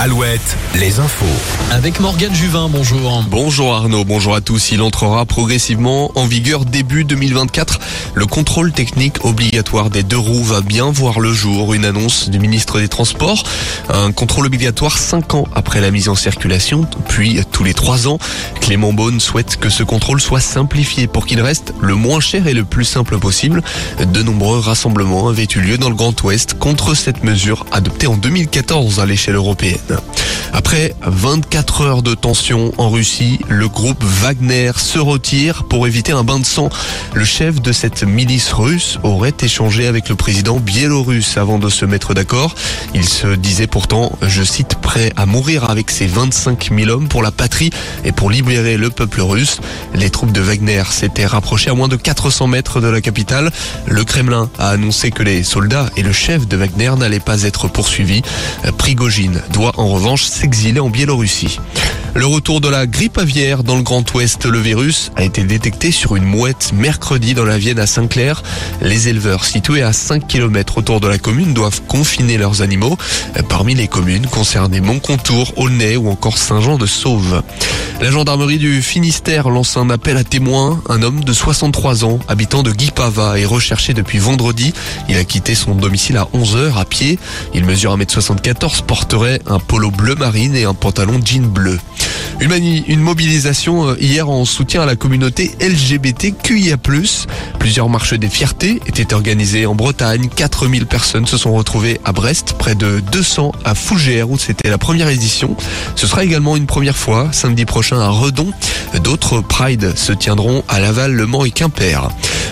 Alouette, les infos. Avec Morgane Juvin, bonjour. Bonjour Arnaud, bonjour à tous. Il entrera progressivement en vigueur début 2024. Le contrôle technique obligatoire des deux roues va bien voir le jour. Une annonce du ministre des Transports. Un contrôle obligatoire cinq ans après la mise en circulation, puis tous les trois ans. Clément Beaune souhaite que ce contrôle soit simplifié pour qu'il reste le moins cher et le plus simple possible. De nombreux rassemblements avaient eu lieu dans le Grand Ouest contre cette mesure adoptée en 2014 à l'échelle européenne. The. Après 24 heures de tension en Russie, le groupe Wagner se retire pour éviter un bain de sang. Le chef de cette milice russe aurait échangé avec le président biélorusse avant de se mettre d'accord. Il se disait pourtant, je cite, prêt à mourir avec ses 25 000 hommes pour la patrie et pour libérer le peuple russe. Les troupes de Wagner s'étaient rapprochées à moins de 400 mètres de la capitale. Le Kremlin a annoncé que les soldats et le chef de Wagner n'allaient pas être poursuivis. Prigogine doit en revanche s'exiler en Biélorussie. Le retour de la grippe aviaire dans le Grand Ouest, le virus a été détecté sur une mouette mercredi dans la Vienne à Saint-Clair. Les éleveurs situés à 5 km autour de la commune doivent confiner leurs animaux. Parmi les communes concernées Montcontour, Aulnay ou encore Saint-Jean-de-Sauve. La gendarmerie du Finistère lance un appel à témoins. Un homme de 63 ans, habitant de Guipava, est recherché depuis vendredi. Il a quitté son domicile à 11h à pied. Il mesure 1m74, porterait un polo bleu marine et un pantalon jean bleu. Une, une, mobilisation euh, hier en soutien à la communauté LGBTQIA+. Plusieurs marches des fiertés étaient organisées en Bretagne. 4000 personnes se sont retrouvées à Brest, près de 200 à Fougères où c'était la première édition. Ce sera également une première fois samedi prochain à Redon. D'autres Pride se tiendront à Laval, Le Mans et Quimper.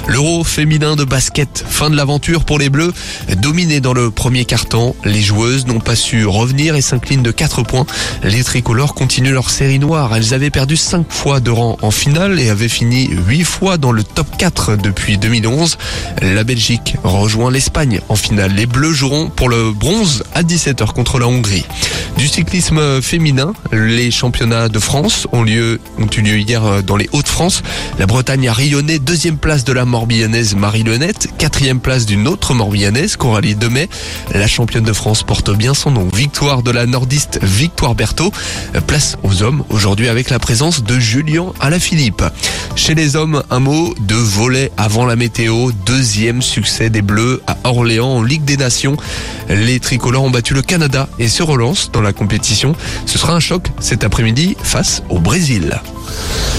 L'Euro féminin de basket, fin de l'aventure pour les Bleus. Dominé dans le premier quart-temps, les joueuses n'ont pas su revenir et s'inclinent de 4 points. Les tricolores continuent leur série Elles avaient perdu 5 fois de rang en finale et avaient fini 8 fois dans le top 4 depuis 2011. La Belgique rejoint l'Espagne en finale. Les Bleus joueront pour le bronze à 17h contre la Hongrie. Du cyclisme féminin, les championnats de France ont lieu, ont eu lieu hier dans les Hauts-de-France. La Bretagne a rayonné deuxième place de la Morbihanaise Marie Lenette, quatrième place d'une autre Morbihanaise, Coralie Demet. La championne de France porte bien son nom. Victoire de la nordiste Victoire Berthaud. Place aux hommes aujourd'hui avec la présence de Julien Alaphilippe. Chez les hommes, un mot de volet avant la météo. Deuxième succès des Bleus à Orléans en Ligue des Nations. Les tricolores ont battu le Canada et se relancent dans la compétition. Ce sera un choc cet après-midi face au Brésil.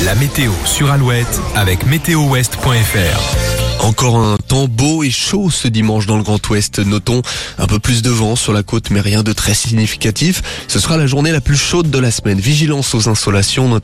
La météo sur Alouette avec météowest.fr. Encore un temps beau et chaud ce dimanche dans le Grand Ouest. Notons un peu plus de vent sur la côte, mais rien de très significatif. Ce sera la journée la plus chaude de la semaine. Vigilance aux insolations, notamment